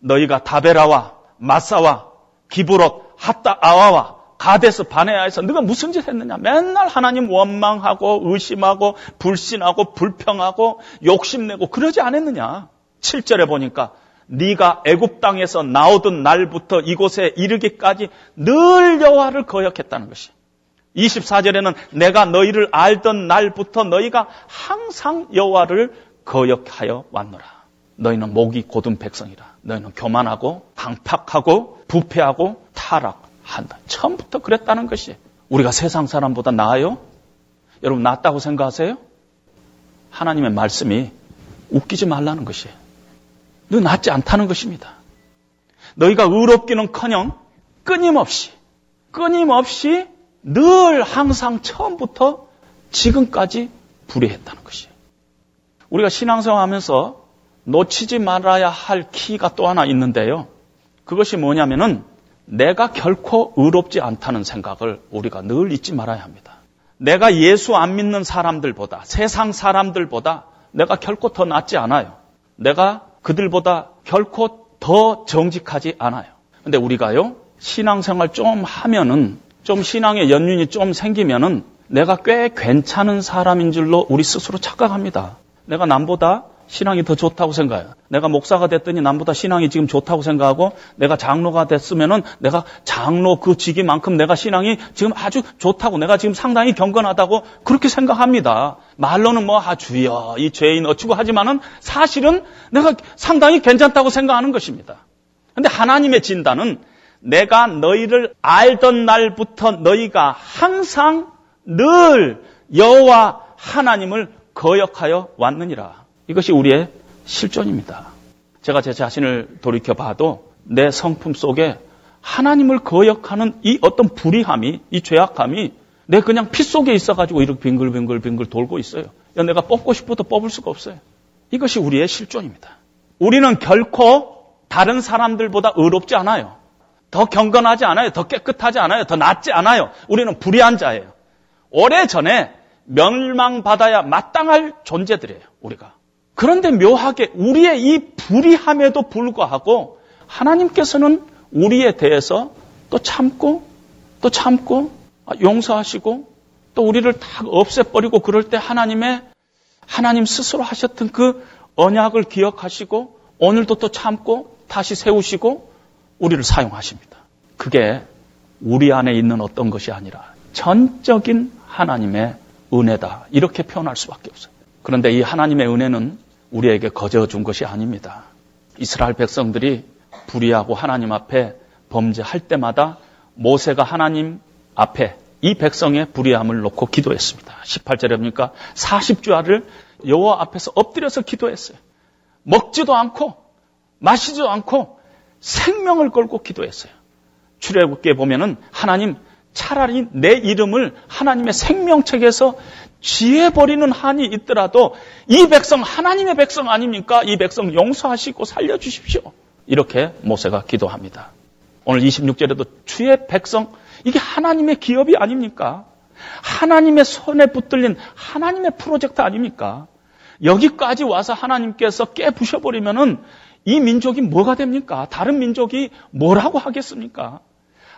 너희가 다베라와 마사와 기브롯 핫다 아와와 가데스 바네아에서 네가 무슨 짓 했느냐? 맨날 하나님 원망하고 의심하고 불신하고 불평하고 욕심내고 그러지 않았느냐? 7절에 보니까 네가 애굽 땅에서 나오던 날부터 이곳에 이르기까지 늘 여호와를 거역했다는 것이. 24절에는 내가 너희를 알던 날부터 너희가 항상 여호와를 거역하여 왔노라. 너희는 목이 고든 백성이라. 너희는 교만하고 강팍하고 부패하고 타락한다. 처음부터 그랬다는 것이. 우리가 세상 사람보다 나아요? 여러분 낫다고 생각하세요? 하나님의 말씀이 웃기지 말라는 것이에요. 너 낫지 않다는 것입니다. 너희가 의롭기는커녕 끊임없이 끊임없이 늘 항상 처음부터 지금까지 불의했다는 것이에요. 우리가 신앙생활하면서 놓치지 말아야 할 키가 또 하나 있는데요. 그것이 뭐냐면은 내가 결코 의롭지 않다는 생각을 우리가 늘 잊지 말아야 합니다. 내가 예수 안 믿는 사람들보다 세상 사람들보다 내가 결코 더 낫지 않아요. 내가 그들보다 결코 더 정직하지 않아요. 근데 우리가요, 신앙생활 좀 하면은, 좀 신앙의 연륜이 좀 생기면은, 내가 꽤 괜찮은 사람인 줄로 우리 스스로 착각합니다. 내가 남보다 신앙이 더 좋다고 생각해요. 내가 목사가 됐더니 남보다 신앙이 지금 좋다고 생각하고 내가 장로가 됐으면은 내가 장로 그 직위만큼 내가 신앙이 지금 아주 좋다고 내가 지금 상당히 경건하다고 그렇게 생각합니다. 말로는 뭐 아 주여 이 죄인 어쩌고 하지만은 사실은 내가 상당히 괜찮다고 생각하는 것입니다. 근데 하나님의 진단은 내가 너희를 알던 날부터 너희가 항상 늘 여호와 하나님을 거역하여 왔느니라. 이것이 우리의 실존입니다. 제가 제 자신을 돌이켜 봐도 내 성품 속에 하나님을 거역하는 이 어떤 불의함이, 이 죄악함이 내 그냥 피 속에 있어가지고 이렇게 빙글빙글빙글 돌고 있어요. 야, 내가 뽑고 싶어도 뽑을 수가 없어요. 이것이 우리의 실존입니다. 우리는 결코 다른 사람들보다 의롭지 않아요. 더 경건하지 않아요. 더 깨끗하지 않아요. 더 낫지 않아요. 우리는 불의한 자예요. 오래 전에 멸망받아야 마땅할 존재들이에요. 우리가. 그런데 묘하게 우리의 이 불의함에도 불구하고 하나님께서는 우리에 대해서 또 참고 또 참고 아, 용서하시고 또 우리를 다 없애버리고 그럴 때 하나님의 하나님 스스로 하셨던 그 언약을 기억하시고 오늘도 또 참고 다시 세우시고 우리를 사용하십니다. 그게 우리 안에 있는 어떤 것이 아니라 전적인 하나님의 은혜다. 이렇게 표현할 수밖에 없어요. 그런데 이 하나님의 은혜는 우리에게 거저 준 것이 아닙니다. 이스라엘 백성들이 불의하고 하나님 앞에 범죄할 때마다 모세가 하나님 앞에 이 백성의 불의함을 놓고 기도했습니다. 18절에 보니까 40주야를 여호와 앞에서 엎드려서 기도했어요. 먹지도 않고 마시지도 않고 생명을 걸고 기도했어요. 출애굽기에 보면은 하나님 차라리 내 이름을 하나님의 생명책에서 지혜 버리는 한이 있더라도 이 백성 하나님의 백성 아닙니까? 이 백성 용서하시고 살려주십시오. 이렇게 모세가 기도합니다. 오늘 26절에도 주의 백성 이게 하나님의 기업이 아닙니까? 하나님의 손에 붙들린 하나님의 프로젝트 아닙니까? 여기까지 와서 하나님께서 깨부셔버리면은 이 민족이 뭐가 됩니까? 다른 민족이 뭐라고 하겠습니까?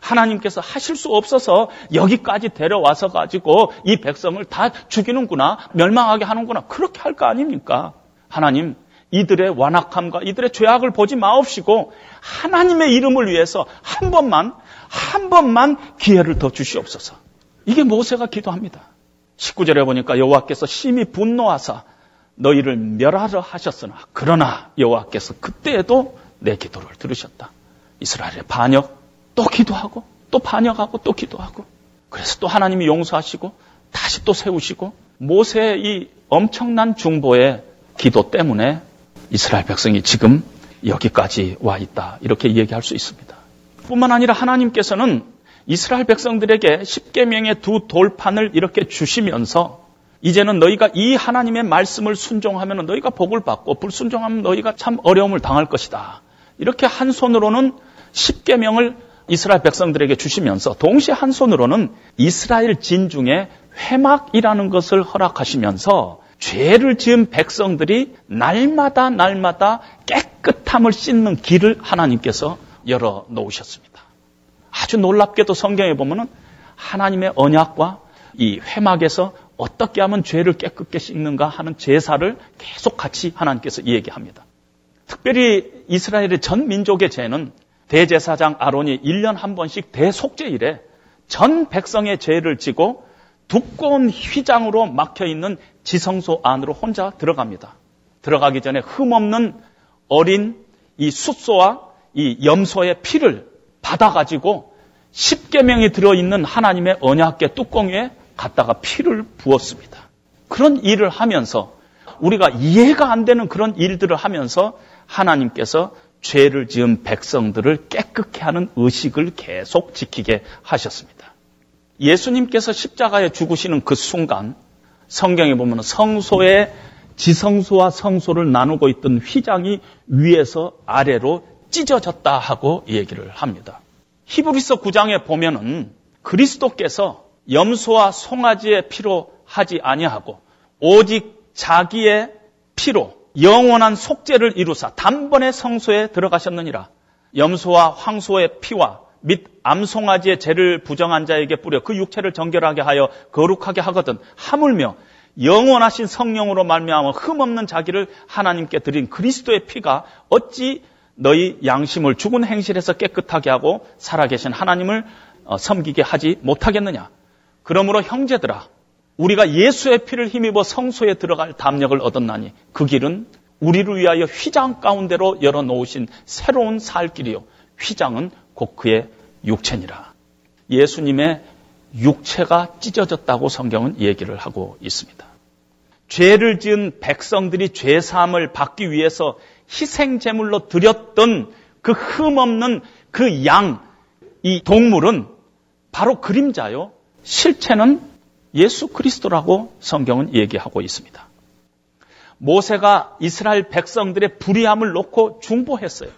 하나님께서 하실 수 없어서 여기까지 데려와서 가지고 이 백성을 다 죽이는구나, 멸망하게 하는구나, 그렇게 할 거 아닙니까? 하나님, 이들의 완악함과 이들의 죄악을 보지 마옵시고 하나님의 이름을 위해서 한 번만, 한 번만 기회를 더 주시옵소서. 이게 모세가 기도합니다. 19절에 보니까 여호와께서 심히 분노하사 너희를 멸하려 하셨으나 그러나 여호와께서 그때에도 내 기도를 들으셨다. 이스라엘의 반역, 또 기도하고 또 반역하고 또 기도하고 그래서 또 하나님이 용서하시고 다시 또 세우시고 모세의 이 엄청난 중보의 기도 때문에 이스라엘 백성이 지금 여기까지 와 있다. 이렇게 얘기할 수 있습니다. 뿐만 아니라 하나님께서는 이스라엘 백성들에게 십계명의 두 돌판을 이렇게 주시면서 이제는 너희가 이 하나님의 말씀을 순종하면 너희가 복을 받고 불순종하면 너희가 참 어려움을 당할 것이다. 이렇게 한 손으로는 십계명을 이스라엘 백성들에게 주시면서 동시에 한 손으로는 이스라엘 진 중에 회막이라는 것을 허락하시면서 죄를 지은 백성들이 날마다 날마다 깨끗함을 씻는 길을 하나님께서 열어 놓으셨습니다. 아주 놀랍게도 성경에 보면은 하나님의 언약과 이 회막에서 어떻게 하면 죄를 깨끗게 씻는가 하는 제사를 계속 같이 하나님께서 얘기합니다. 특별히 이스라엘의 전 민족의 죄는 대제사장 아론이 1년 한 번씩 대속죄일에 전 백성의 죄를 지고 두꺼운 휘장으로 막혀 있는 지성소 안으로 혼자 들어갑니다. 들어가기 전에 흠없는 어린 이 숫소와 이 염소의 피를 받아가지고 십계명이 들어있는 하나님의 언약계 뚜껑 위에 갖다가 피를 부었습니다. 그런 일을 하면서 우리가 이해가 안 되는 그런 일들을 하면서 하나님께서 죄를 지은 백성들을 깨끗게 하는 의식을 계속 지키게 하셨습니다. 예수님께서 십자가에 죽으시는 그 순간 성경에 보면 성소의 지성소와 성소를 나누고 있던 휘장이 위에서 아래로 찢어졌다 하고 얘기를 합니다. 히브리서 9장에 보면은 그리스도께서 염소와 송아지의 피로 하지 아니하고 오직 자기의 피로 영원한 속죄를 이루사 단번에 성소에 들어가셨느니라. 염소와 황소의 피와 및 암송아지의 죄를 부정한 자에게 뿌려 그 육체를 정결하게 하여 거룩하게 하거든 하물며 영원하신 성령으로 말미암아 흠없는 자기를 하나님께 드린 그리스도의 피가 어찌 너희 양심을 죽은 행실에서 깨끗하게 하고 살아계신 하나님을 어, 섬기게 하지 못하겠느냐? 그러므로 형제들아 우리가 예수의 피를 힘입어 성소에 들어갈 담력을 얻었나니 그 길은 우리를 위하여 휘장 가운데로 열어놓으신 새로운 살 길이요. 휘장은 곧 그의 육체니라. 예수님의 육체가 찢어졌다고 성경은 얘기를 하고 있습니다. 죄를 지은 백성들이 죄 사함을 받기 위해서 희생 제물로 드렸던 그 흠없는 그 양, 이 동물은 바로 그림자요. 실체는 예수 그리스도라고 성경은 얘기하고 있습니다. 모세가 이스라엘 백성들의 불의함을 놓고 중보했어요.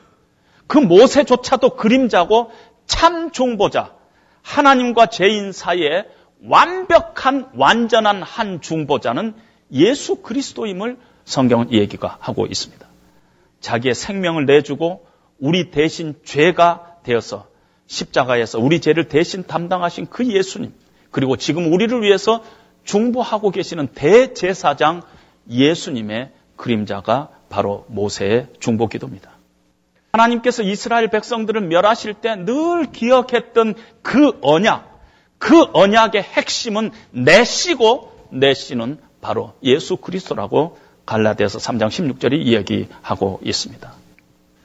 그 모세조차도 그림자고 참 중보자, 하나님과 죄인 사이에 완벽한 완전한 한 중보자는 예수 그리스도임을 성경은 이 얘기가 하고 있습니다. 자기의 생명을 내주고 우리 대신 죄가 되어서 십자가에서 우리 죄를 대신 담당하신 그 예수님, 그리고 지금 우리를 위해서 중보하고 계시는 대제사장 예수님의 그림자가 바로 모세의 중보 기도입니다. 하나님께서 이스라엘 백성들을 멸하실 때 늘 기억했던 그 언약, 그 언약의 핵심은 내시고 내시는 바로 예수 그리스도라고 갈라디아서 3장 16절이 이야기하고 있습니다.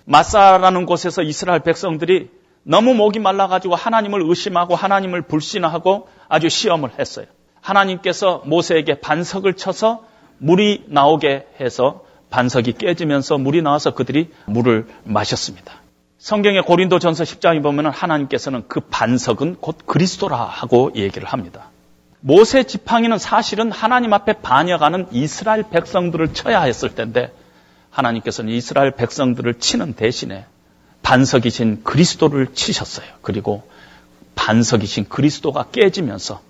마사라는 곳에서 이스라엘 백성들이 너무 목이 말라가지고 하나님을 의심하고 하나님을 불신하고 아주 시험을 했어요. 하나님께서 모세에게 반석을 쳐서 물이 나오게 해서 반석이 깨지면서 물이 나와서 그들이 물을 마셨습니다. 성경의 고린도 전서 10장에 보면 하나님께서는 그 반석은 곧 그리스도라 하고 얘기를 합니다. 모세 지팡이는 사실은 하나님 앞에 반역하는 이스라엘 백성들을 쳐야 했을 텐데 하나님께서는 이스라엘 백성들을 치는 대신에 반석이신 그리스도를 치셨어요. 그리고 반석이신 그리스도가 깨지면서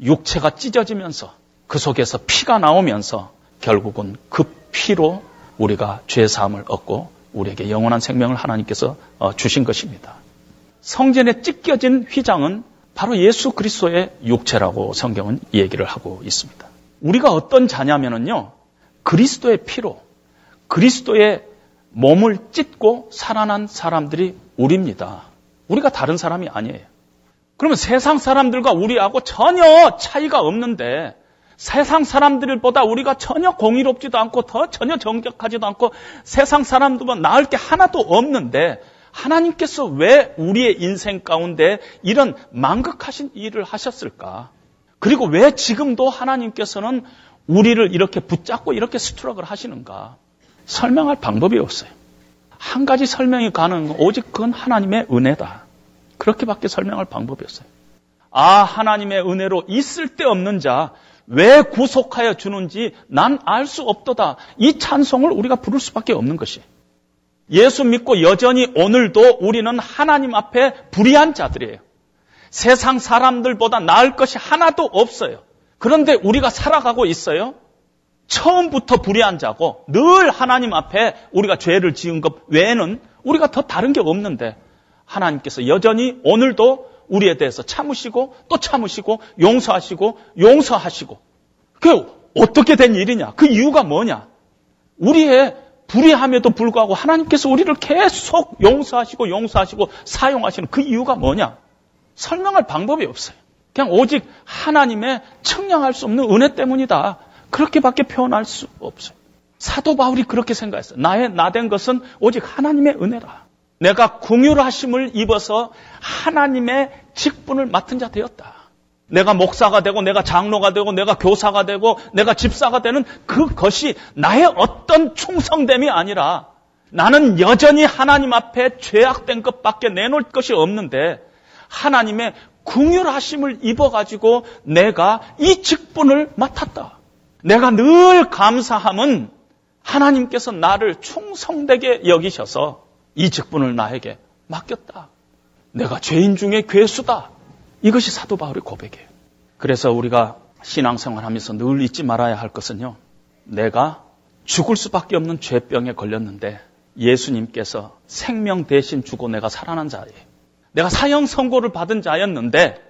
육체가 찢어지면서 그 속에서 피가 나오면서 결국은 그 피로 우리가 죄 사함을 얻고 우리에게 영원한 생명을 하나님께서 어, 주신 것입니다. 성전에 찢겨진 휘장은 바로 예수 그리스도의 육체라고 성경은 얘기를 하고 있습니다. 우리가 어떤 자냐면요. 그리스도의 피로 그리스도의 몸을 찢고 살아난 사람들이 우리입니다. 우리가 다른 사람이 아니에요. 그러면 세상 사람들과 우리하고 전혀 차이가 없는데 세상 사람들보다 우리가 전혀 공의롭지도 않고 더 전혀 정직하지도 않고 세상 사람들보다 나을 게 하나도 없는데 하나님께서 왜 우리의 인생 가운데 이런 망극하신 일을 하셨을까? 그리고 왜 지금도 하나님께서는 우리를 이렇게 붙잡고 이렇게 스트럭을 하시는가? 설명할 방법이 없어요. 한 가지 설명이 건 오직 그건 하나님의 은혜다. 그렇게밖에 설명할 방법이 없어요. 아, 하나님의 은혜로 있을 때 없는 자, 왜 구속하여 주는지 난 알 수 없도다. 이 찬송을 우리가 부를 수밖에 없는 것이. 예수 믿고 여전히 오늘도 우리는 하나님 앞에 불의한 자들이에요. 세상 사람들보다 나을 것이 하나도 없어요. 그런데 우리가 살아가고 있어요. 처음부터 불의한 자고 늘 하나님 앞에 우리가 죄를 지은 것 외에는 우리가 더 다른 게 없는데 하나님께서 여전히 오늘도 우리에 대해서 참으시고 또 참으시고 용서하시고 용서하시고 그 어떻게 된 일이냐? 그 이유가 뭐냐? 우리의 불의함에도 불구하고 하나님께서 우리를 계속 용서하시고 용서하시고 사용하시는 그 이유가 뭐냐? 설명할 방법이 없어요. 그냥 오직 하나님의 청량할 수 없는 은혜 때문이다. 그렇게밖에 표현할 수 없어요. 사도 바울이 그렇게 생각했어요. 나의 나 된 것은 오직 하나님의 은혜라. 내가 궁휼하심을 입어서 하나님의 직분을 맡은 자 되었다. 내가 목사가 되고 내가 장로가 되고 내가 교사가 되고 내가 집사가 되는 그것이 나의 어떤 충성됨이 아니라 나는 여전히 하나님 앞에 죄악된 것밖에 내놓을 것이 없는데 하나님의 궁휼하심을 입어가지고 내가 이 직분을 맡았다. 내가 늘 감사함은 하나님께서 나를 충성되게 여기셔서 이 직분을 나에게 맡겼다. 내가 죄인 중에 괴수다. 이것이 사도 바울의 고백이에요. 그래서 우리가 신앙생활 하면서 늘 잊지 말아야 할 것은요. 내가 죽을 수밖에 없는 죄병에 걸렸는데 예수님께서 생명 대신 주고 내가 살아난 자예요. 내가 사형 선고를 받은 자였는데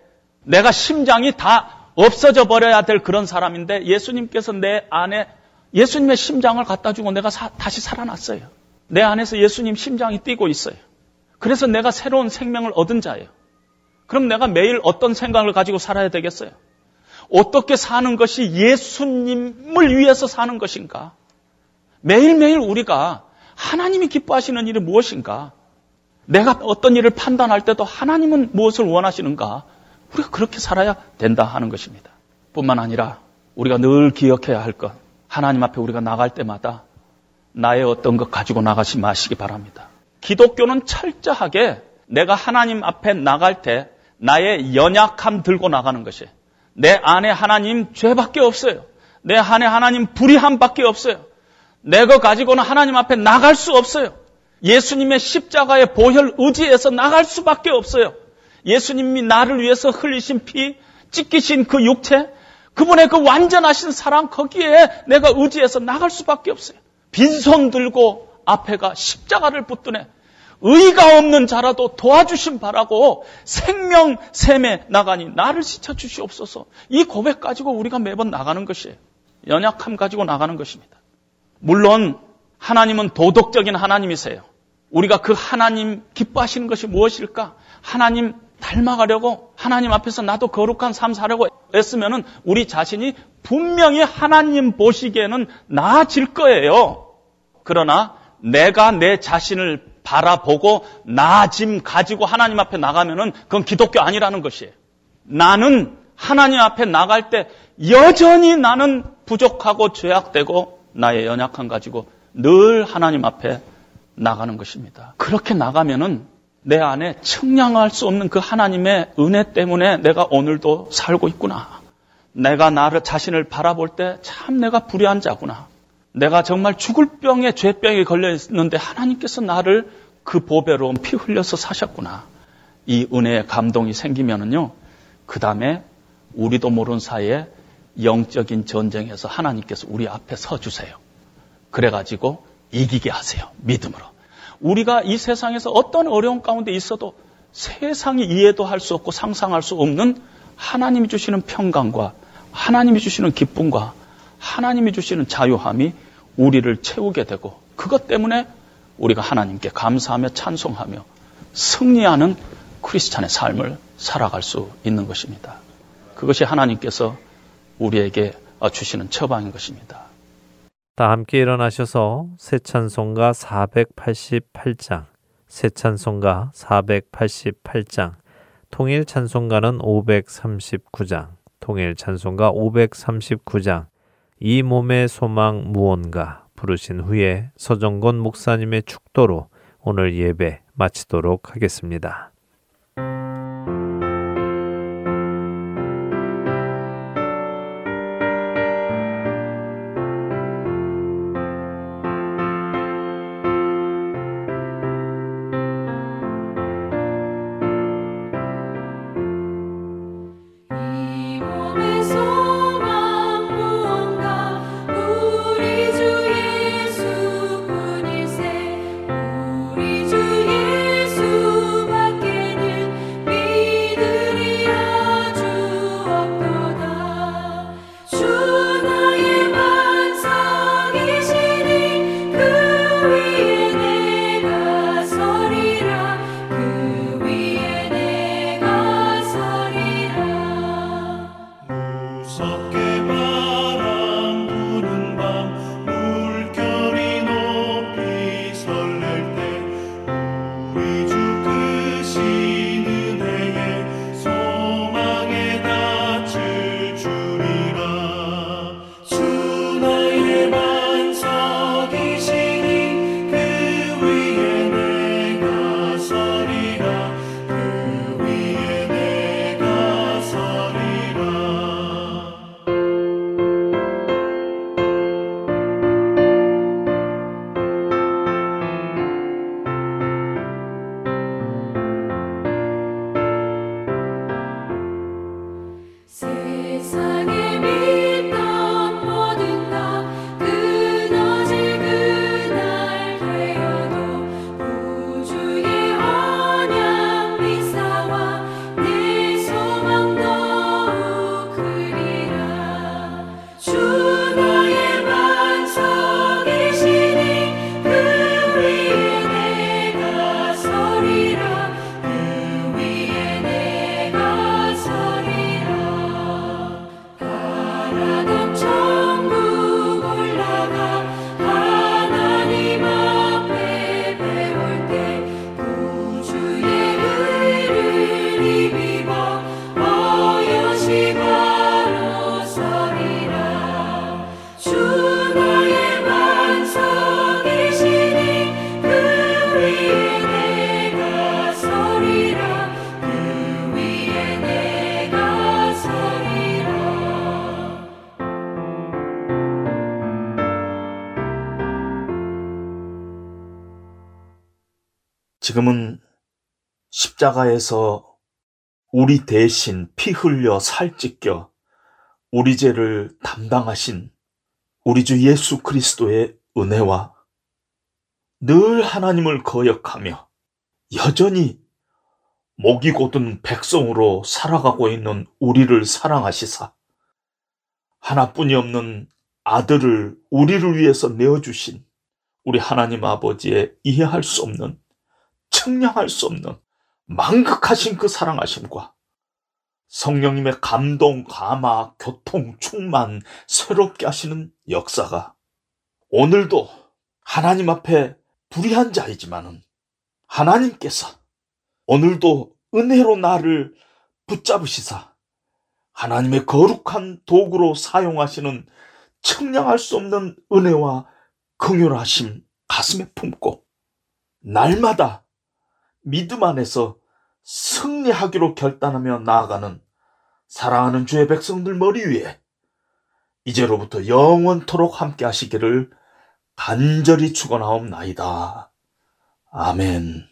내가 심장이 다 없어져 버려야 될 그런 사람인데 예수님께서 내 안에 예수님의 심장을 갖다 주고 내가 사, 다시 살아났어요. 내 안에서 예수님 심장이 뛰고 있어요. 그래서 내가 새로운 생명을 얻은 자예요. 그럼 내가 매일 어떤 생각을 가지고 살아야 되겠어요? 어떻게 사는 것이 예수님을 위해서 사는 것인가? 매일매일 우리가 하나님이 기뻐하시는 일이 무엇인가? 내가 어떤 일을 판단할 때도 하나님은 무엇을 원하시는가? 우리가 그렇게 살아야 된다 하는 것입니다. 뿐만 아니라 우리가 늘 기억해야 할 것. 하나님 앞에 우리가 나갈 때마다 나의 어떤 것 가지고 나가지 마시기 바랍니다. 기독교는 철저하게 내가 하나님 앞에 나갈 때 나의 연약함 들고 나가는 것이 내 안에 하나님 죄밖에 없어요. 내 안에 하나님 불의함밖에 없어요. 내가 가지고는 하나님 앞에 나갈 수 없어요. 예수님의 십자가의 보혈 의지에서 나갈 수밖에 없어요. 예수님이 나를 위해서 흘리신 피, 찢기신 그 육체, 그분의 그 완전하신 사랑 거기에 내가 의지해서 나갈 수밖에 없어요. 빈손 들고 앞에가 십자가를 붙드네. 의가 없는 자라도 도와주심 바라고 생명 샘에 나가니 나를 지쳐 주시옵소서. 이 고백 가지고 우리가 매번 나가는 것이에요. 연약함 가지고 나가는 것입니다. 물론 하나님은 도덕적인 하나님이세요. 우리가 그 하나님 기뻐하시는 것이 무엇일까? 하나님 닮아가려고 하나님 앞에서 나도 거룩한 삶 살려고 애쓰면은 우리 자신이 분명히 하나님 보시기에는 나아질 거예요. 그러나 내가 내 자신을 바라보고 나아짐 가지고 하나님 앞에 나가면은 그건 기독교 아니라는 것이에요. 나는 하나님 앞에 나갈 때 여전히 나는 부족하고 죄악되고 나의 연약함 가지고 늘 하나님 앞에 나가는 것입니다. 그렇게 나가면은 내 안에 청량할 수 없는 그 하나님의 은혜 때문에 내가 오늘도 살고 있구나. 내가 나를 자신을 바라볼 때 참 내가 불의한 자구나. 내가 정말 죽을 병에 죄병에 걸려 있는데 하나님께서 나를 그 보배로운 피 흘려서 사셨구나. 이 은혜의 감동이 생기면은요. 그 다음에 우리도 모르는 사이에 영적인 전쟁에서 하나님께서 우리 앞에 서 주세요. 그래가지고 이기게 하세요. 믿음으로. 우리가 이 세상에서 어떤 어려운 가운데 있어도 세상이 이해도 할 수 없고 상상할 수 없는 하나님이 주시는 평강과 하나님이 주시는 기쁨과 하나님이 주시는 자유함이 우리를 채우게 되고 그것 때문에 우리가 하나님께 감사하며 찬송하며 승리하는 크리스찬의 삶을 살아갈 수 있는 것입니다. 그것이 하나님께서 우리에게 주시는 처방인 것입니다. 다 함께 일어나셔서 새 찬송가 488장, 새 찬송가 488장, 통일 찬송가는 539장, 통일 찬송가 539장, 이 몸의 소망 무언가 부르신 후에 서정곤 목사님의 축도로 오늘 예배 마치도록 하겠습니다. 지금은 십자가에서 우리 대신 피 흘려 살 찢겨 우리 죄를 담당하신 우리 주 예수 그리스도의 은혜와 늘 하나님을 거역하며 여전히 목이 곧은 백성으로 살아가고 있는 우리를 사랑하시사 하나뿐이 없는 아들을 우리를 위해서 내어주신 우리 하나님 아버지의 이해할 수 없는 측량할 수 없는 망극하신 그 사랑하심과 성령님의 감동, 감화, 교통, 충만, 새롭게 하시는 역사가 오늘도 하나님 앞에 불의한 자이지만은 하나님께서 오늘도 은혜로 나를 붙잡으시사 하나님의 거룩한 도구로 사용하시는 측량할 수 없는 은혜와 긍휼하심 가슴에 품고 날마다 믿음 안에서 승리하기로 결단하며 나아가는 사랑하는 주의 백성들 머리 위에 이제로부터 영원토록 함께 하시기를 간절히 축원하옵나이다. 아멘.